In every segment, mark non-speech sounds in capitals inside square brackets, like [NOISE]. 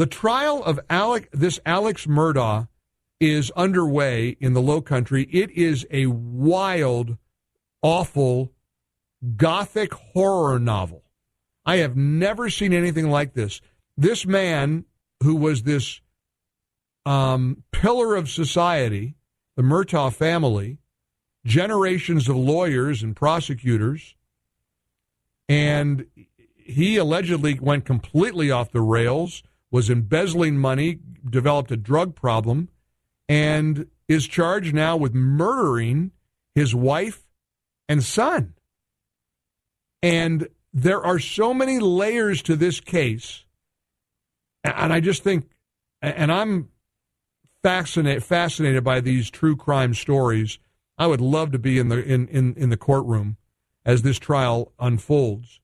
The trial of Alec, this Alex Murdaugh is underway in the Low Country. It is a wild, awful, gothic horror novel. I have never seen anything like this. This man, who was this um, pillar of society, the Murdaugh family, generations of lawyers and prosecutors, and he allegedly went completely off the rails, was embezzling money, developed a drug problem, and is charged now with murdering his wife and son. And there are so many layers to this case. And I just think, and I'm fascinated fascinated by these true crime stories. I would love to be in the in, in, in the courtroom as this trial unfolds.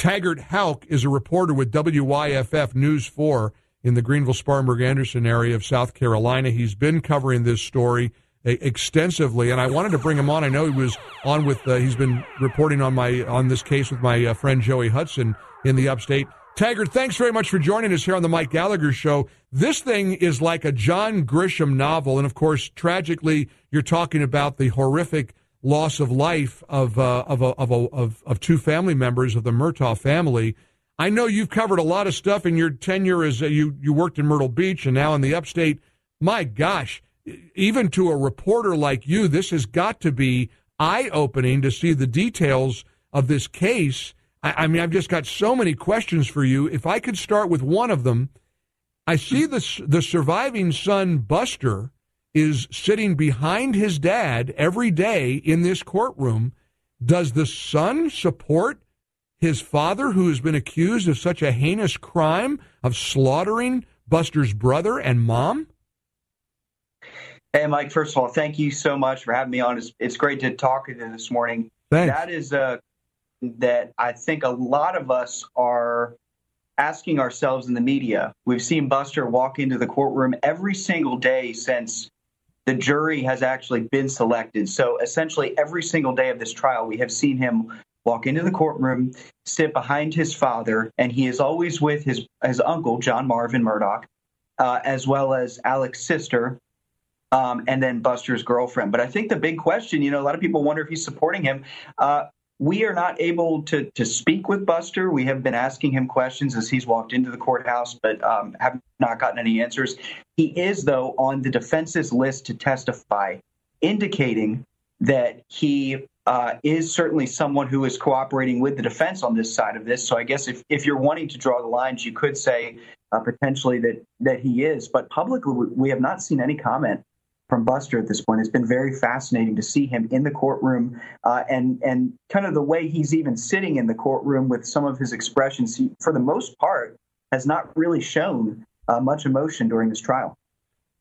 Taggart Houck is a reporter with WYFF News 4 in the Greenville Spartanburg Anderson area of South Carolina. He's been covering this story extensively, and I wanted to bring him on. I know he was on with. Uh, he's been reporting on my on this case with my uh, friend Joey Hudson in the Upstate. Taggart, thanks very much for joining us here on the Mike Gallagher Show. This thing is like a John Grisham novel, and of course, tragically, you're talking about the horrific loss of life of uh, of, a, of, a, of of two family members of the Murdaugh family. I know you've covered a lot of stuff in your tenure as uh, you you worked in Myrtle Beach and now in the Upstate. My gosh, even to a reporter like you, this has got to be eye opening to see the details of this case I, I mean, I've just got so many questions for you. If I could start with one of them, I see the the surviving son, Buster, is sitting behind his dad every day in this courtroom. Does the son support his father, who has been accused of such a heinous crime of slaughtering Buster's brother and mom? Hey, Mike, first of all, thank you so much for having me on. It's, it's great to talk to you this morning. Thanks. That is a that I think a lot of us are asking ourselves in the media. We've seen Buster walk into the courtroom every single day since the jury has actually been selected. So essentially, every single day of this trial, we have seen him walk into the courtroom, sit behind his father, and he is always with his his uncle John Marvin Murdaugh, uh, as well as Alex's sister, um, and then Buster's girlfriend. But I think the big question, you know, a lot of people wonder if he's supporting him. Uh, we are not able to to speak with Buster. We have been asking him questions as he's walked into the courthouse, but um, have not gotten any answers. He is, though, on the defense's list to testify, indicating that he uh, is certainly someone who is cooperating with the defense on this side of this. So I guess if, if you're wanting to draw the lines, you could say uh, potentially that that he is. But publicly, we have not seen any comment from Buster at this point. It's been very fascinating to see him in the courtroom uh, and and kind of the way he's even sitting in the courtroom with some of his expressions. He, for the most part, has not really shown uh, much emotion during this trial.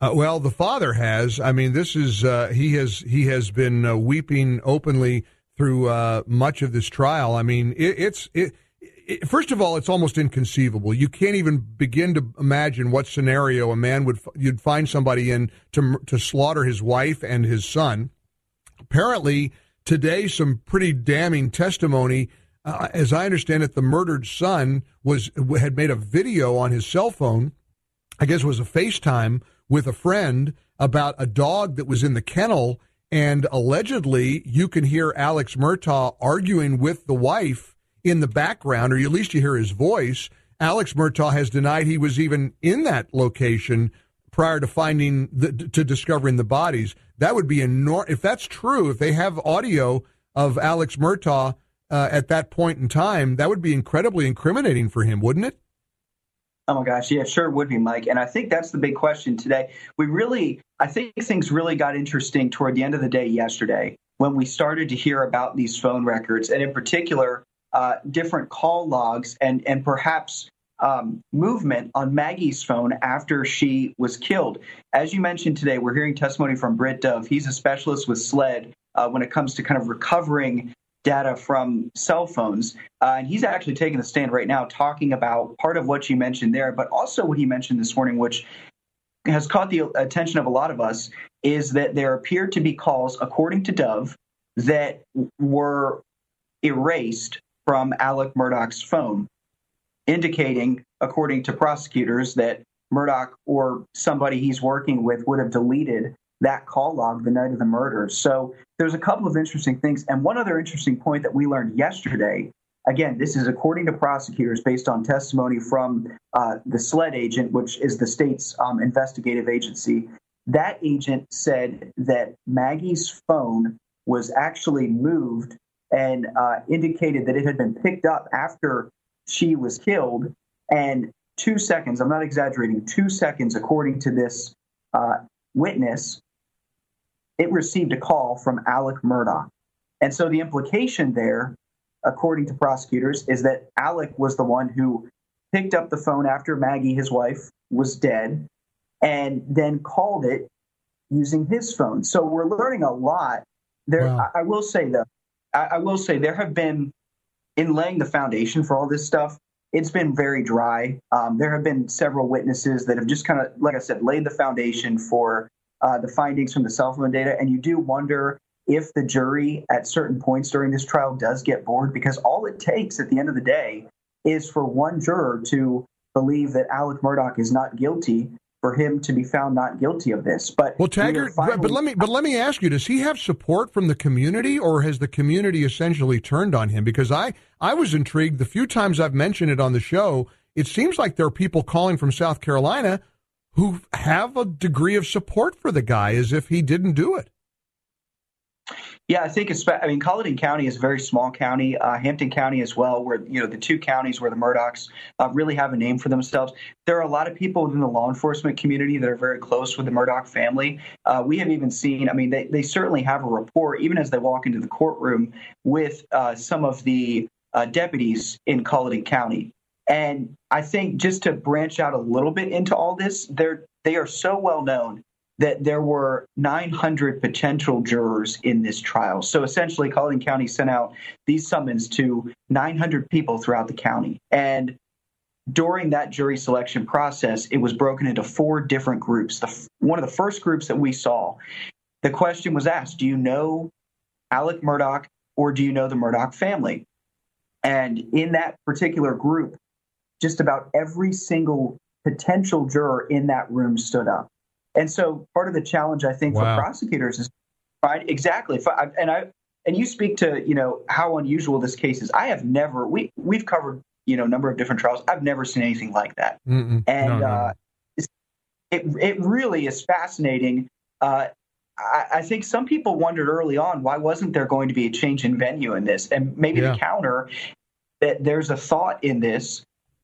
Uh, well, the father has. I mean, this is uh, he has he has been uh, weeping openly through uh, much of this trial. I mean, it, it's it first of all, it's almost inconceivable. You can't even begin to imagine what scenario a man would you'd find somebody in to to slaughter his wife and his son. Apparently, today some pretty damning testimony. Uh, as I understand it, the murdered son was had made a video on his cell phone. I guess it was a FaceTime with a friend about a dog that was in the kennel, and allegedly you can hear Alex Murdaugh arguing with the wife in the background, or at least you hear his voice. Alex Murdaugh has denied he was even in that location prior to finding the, to discovering the bodies. That would be enormous. If that's true, if they have audio of Alex Murdaugh uh, at that point in time, that would be incredibly incriminating for him, wouldn't it? Oh my gosh, yeah, sure it would be, Mike. And I think that's the big question today. We really, I think things really got interesting toward the end of the day yesterday when we started to hear about these phone records, and in particular, uh, different call logs and and perhaps um, movement on Maggie's phone after she was killed. As you mentioned today, we're hearing testimony from Britt Dove. He's a specialist with SLED uh, when it comes to kind of recovering data from cell phones. Uh, and he's actually taking the stand right now talking about part of what you mentioned there, but also what he mentioned this morning, which has caught the attention of a lot of us, is that there appear to be calls, according to Dove, that were erased from Alec Murdaugh's phone, indicating, according to prosecutors, that Murdaugh or somebody he's working with would have deleted that call log the night of the murder. So there's a couple of interesting things. And one other interesting point that we learned yesterday again, this is according to prosecutors based on testimony from uh, the SLED agent, which is the state's um, investigative agency. That agent said that Maggie's phone was actually moved and uh, indicated that it had been picked up after she was killed. And two seconds, I'm not exaggerating, two seconds, according to this uh, witness, it received a call from Alec Murdaugh. And so the implication there, according to prosecutors, is that Alec was the one who picked up the phone after Maggie, his wife, was dead, and then called it using his phone. So we're learning a lot. There, wow. I, I, will say though, I, I will say there have been in laying the foundation for all this stuff. It's been very dry. Um, there have been several witnesses that have just kind of, like I said, laid the foundation for uh, the findings from the cell phone data, and you do wonder if the jury at certain points during this trial does get bored, because all it takes at the end of the day is for one juror to believe that Alec Murdaugh is not guilty for him to be found not guilty of this. But well, Taggart, but let me but let me ask you: Does he have support from the community, or has the community essentially turned on him? Because I I was intrigued the few times I've mentioned it on the show. It seems like there are people calling from South Carolina who have a degree of support for the guy as if he didn't do it. Yeah, I think it's. I mean, Colleton County is a very small county. Uh, Hampton County as well, where you know the two counties where the Murdaughs uh, really have a name for themselves. There are a lot of people within the law enforcement community that are very close with the Murdaugh family. Uh, we have even seen. I mean, they they certainly have a rapport, even as they walk into the courtroom with uh, some of the uh, deputies in Colleton County. And I think just to branch out a little bit into all this, they're they are so well known that there were 900 potential jurors in this trial. So essentially, Colleton County sent out these summons to 900 people throughout the county. And during that jury selection process, it was broken into four different groups. The, one of the first groups that we saw, the question was asked Do you know Alec Murdaugh or do you know the Murdaugh family? And in that particular group, just about every single potential juror in that room stood up. And so part of the challenge, I think, wow. for prosecutors is find exactly. And I and you speak to you know how unusual this case is. I have never we we've covered you know a number of different trials. I've never seen anything like that. Mm-mm. And no, no, uh, it it really is fascinating. Uh, I, I, think some people wondered early on why wasn't there going to be a change in venue in this, and maybe yeah. the counter that there's a thought in this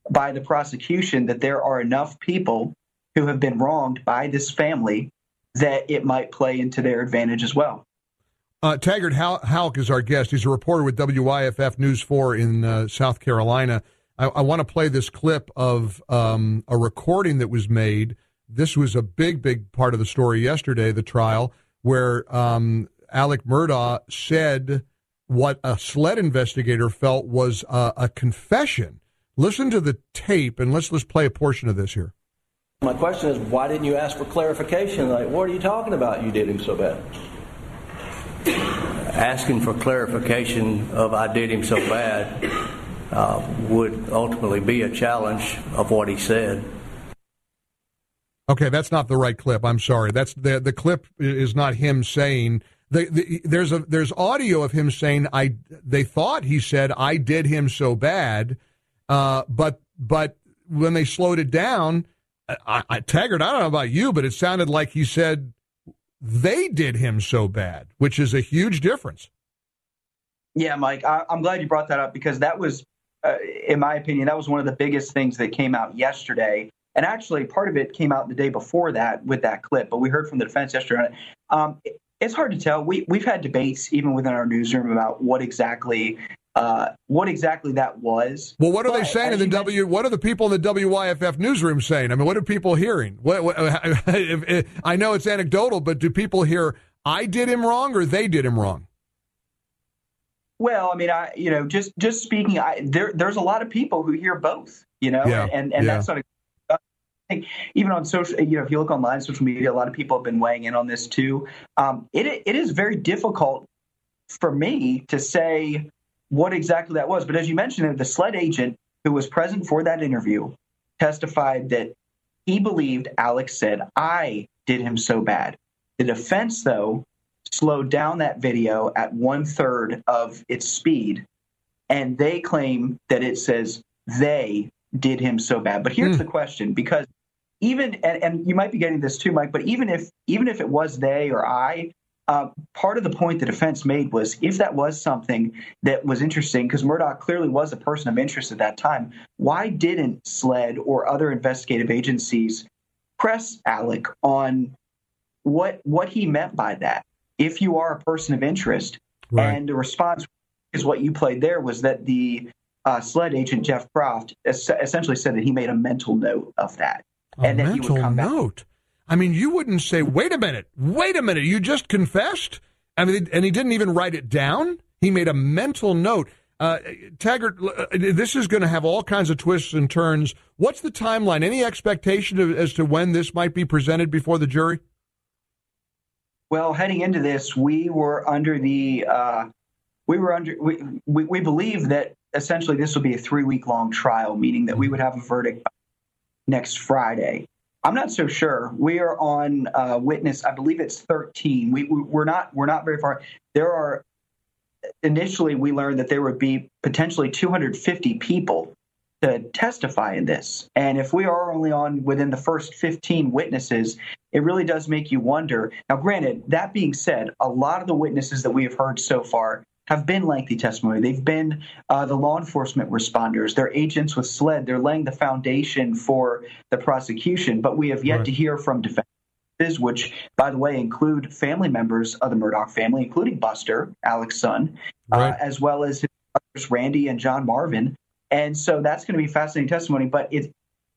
by the prosecution that there are enough people who have been wronged by this family that it might play into their advantage as well. Uh, Taggart Houck is our guest. He's a reporter with WYFF News 4 in uh, South Carolina. I, I want to play this clip of um, a recording that was made. This was a big, big part of the story yesterday, the trial, where um, Alec Murdaugh said what a SLED investigator felt was a confession. Listen to the tape, and let's let's play a portion of this here. My question is, why didn't you ask for clarification? Like, what are you talking about? You did him so bad. Asking for clarification of I did him so bad uh, would ultimately be a challenge of what he said. Okay, that's not the right clip. I'm sorry. That's the the clip is not him saying. The, the, there's a there's audio of him saying I. They thought he said I did him so bad, uh, but but when they slowed it down, I, I, Taggart, I don't know about you, but it sounded like he said they did him so bad, which is a huge difference. Yeah, Mike, I, am glad you brought that up because that was, uh, in my opinion, that was one of the biggest things that came out yesterday. And actually, part of it came out the day before that with that clip, but we heard from the defense yesterday. Um, it's hard to tell. We we've had debates even within our newsroom about what exactly uh, what exactly that was. Well, what are But they saying in the W? What are the people in the WYFF newsroom saying? I mean, what are people hearing? What, what, [LAUGHS] I know it's anecdotal, but do people hear I did him wrong or they did him wrong? Well, I mean, I you know, just just speaking, I there there's a lot of people who hear both, you know, Yeah, and and yeah. that's not. A, I think even on social, you know, if you look online, social media, a lot of people have been weighing in on this too. Um, it it is very difficult for me to say what exactly that was, but as you mentioned, the SLED agent who was present for that interview testified that he believed Alex said, "I did him so bad." The defense, though, slowed down that video at one third of its speed, and they claim that it says they did him so bad. But here's Hmm. the question: because even and, and you might be getting this too, Mike, but even if even if it was they or I. Uh, part of the point the defense made was if that was something that was interesting, because Murdaugh clearly was a person of interest at that time, why didn't SLED or other investigative agencies press Alec on what what he meant by that? If you are a person of interest, Right. and the response is what you played there was that the uh, SLED agent Jeff Croft es- essentially said that he made a mental note of that, A and then he would come back. I mean, you wouldn't say, "Wait a minute, wait a minute, you just confessed." I mean, and he didn't even write it down. He made a mental note. Uh, Taggart, uh, this is going to have all kinds of twists and turns. What's the timeline? Any expectation of, as to when this might be presented before the jury? Well, heading into this, we were under the uh, we were under we, we we believe that essentially this will be a three week long trial, meaning that we would have a verdict next Friday. I'm not so sure. We are on uh, witness. I believe it's 13. We, we we're not we're not very far. There are initially we learned that there would be potentially 250 people to testify in this. And if we are only on within the first 15 witnesses, it really does make you wonder. Now, granted, that being said, a lot of the witnesses that we have heard so far have been lengthy testimony. They've been uh, the law enforcement responders, they're agents with SLED, they're laying the foundation for the prosecution. But we have yet Right. to hear from defendants, which, by the way, include family members of the Murdaugh family, including Buster, Alex's son, Right. uh, as well as his brothers, Randy and John Marvin. And so that's going to be fascinating testimony. But it,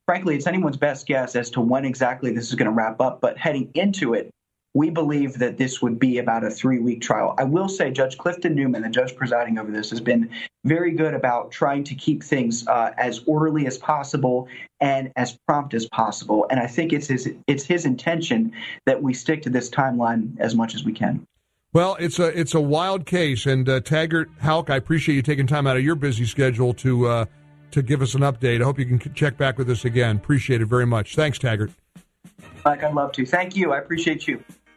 frankly, it's anyone's best guess as to when exactly this is going to wrap up. But heading into it, we believe that this would be about a three week trial. I will say, Judge Clifton Newman, the judge presiding over this, has been very good about trying to keep things uh, as orderly as possible and as prompt as possible. And I think it's his it's his intention that we stick to this timeline as much as we can. Well, it's a it's a wild case, and uh, Taggart Houck, I appreciate you taking time out of your busy schedule to uh, to give us an update. I hope you can check back with us again. Appreciate it very much. Thanks, Taggart. Like I'd love to. Thank you. I appreciate you.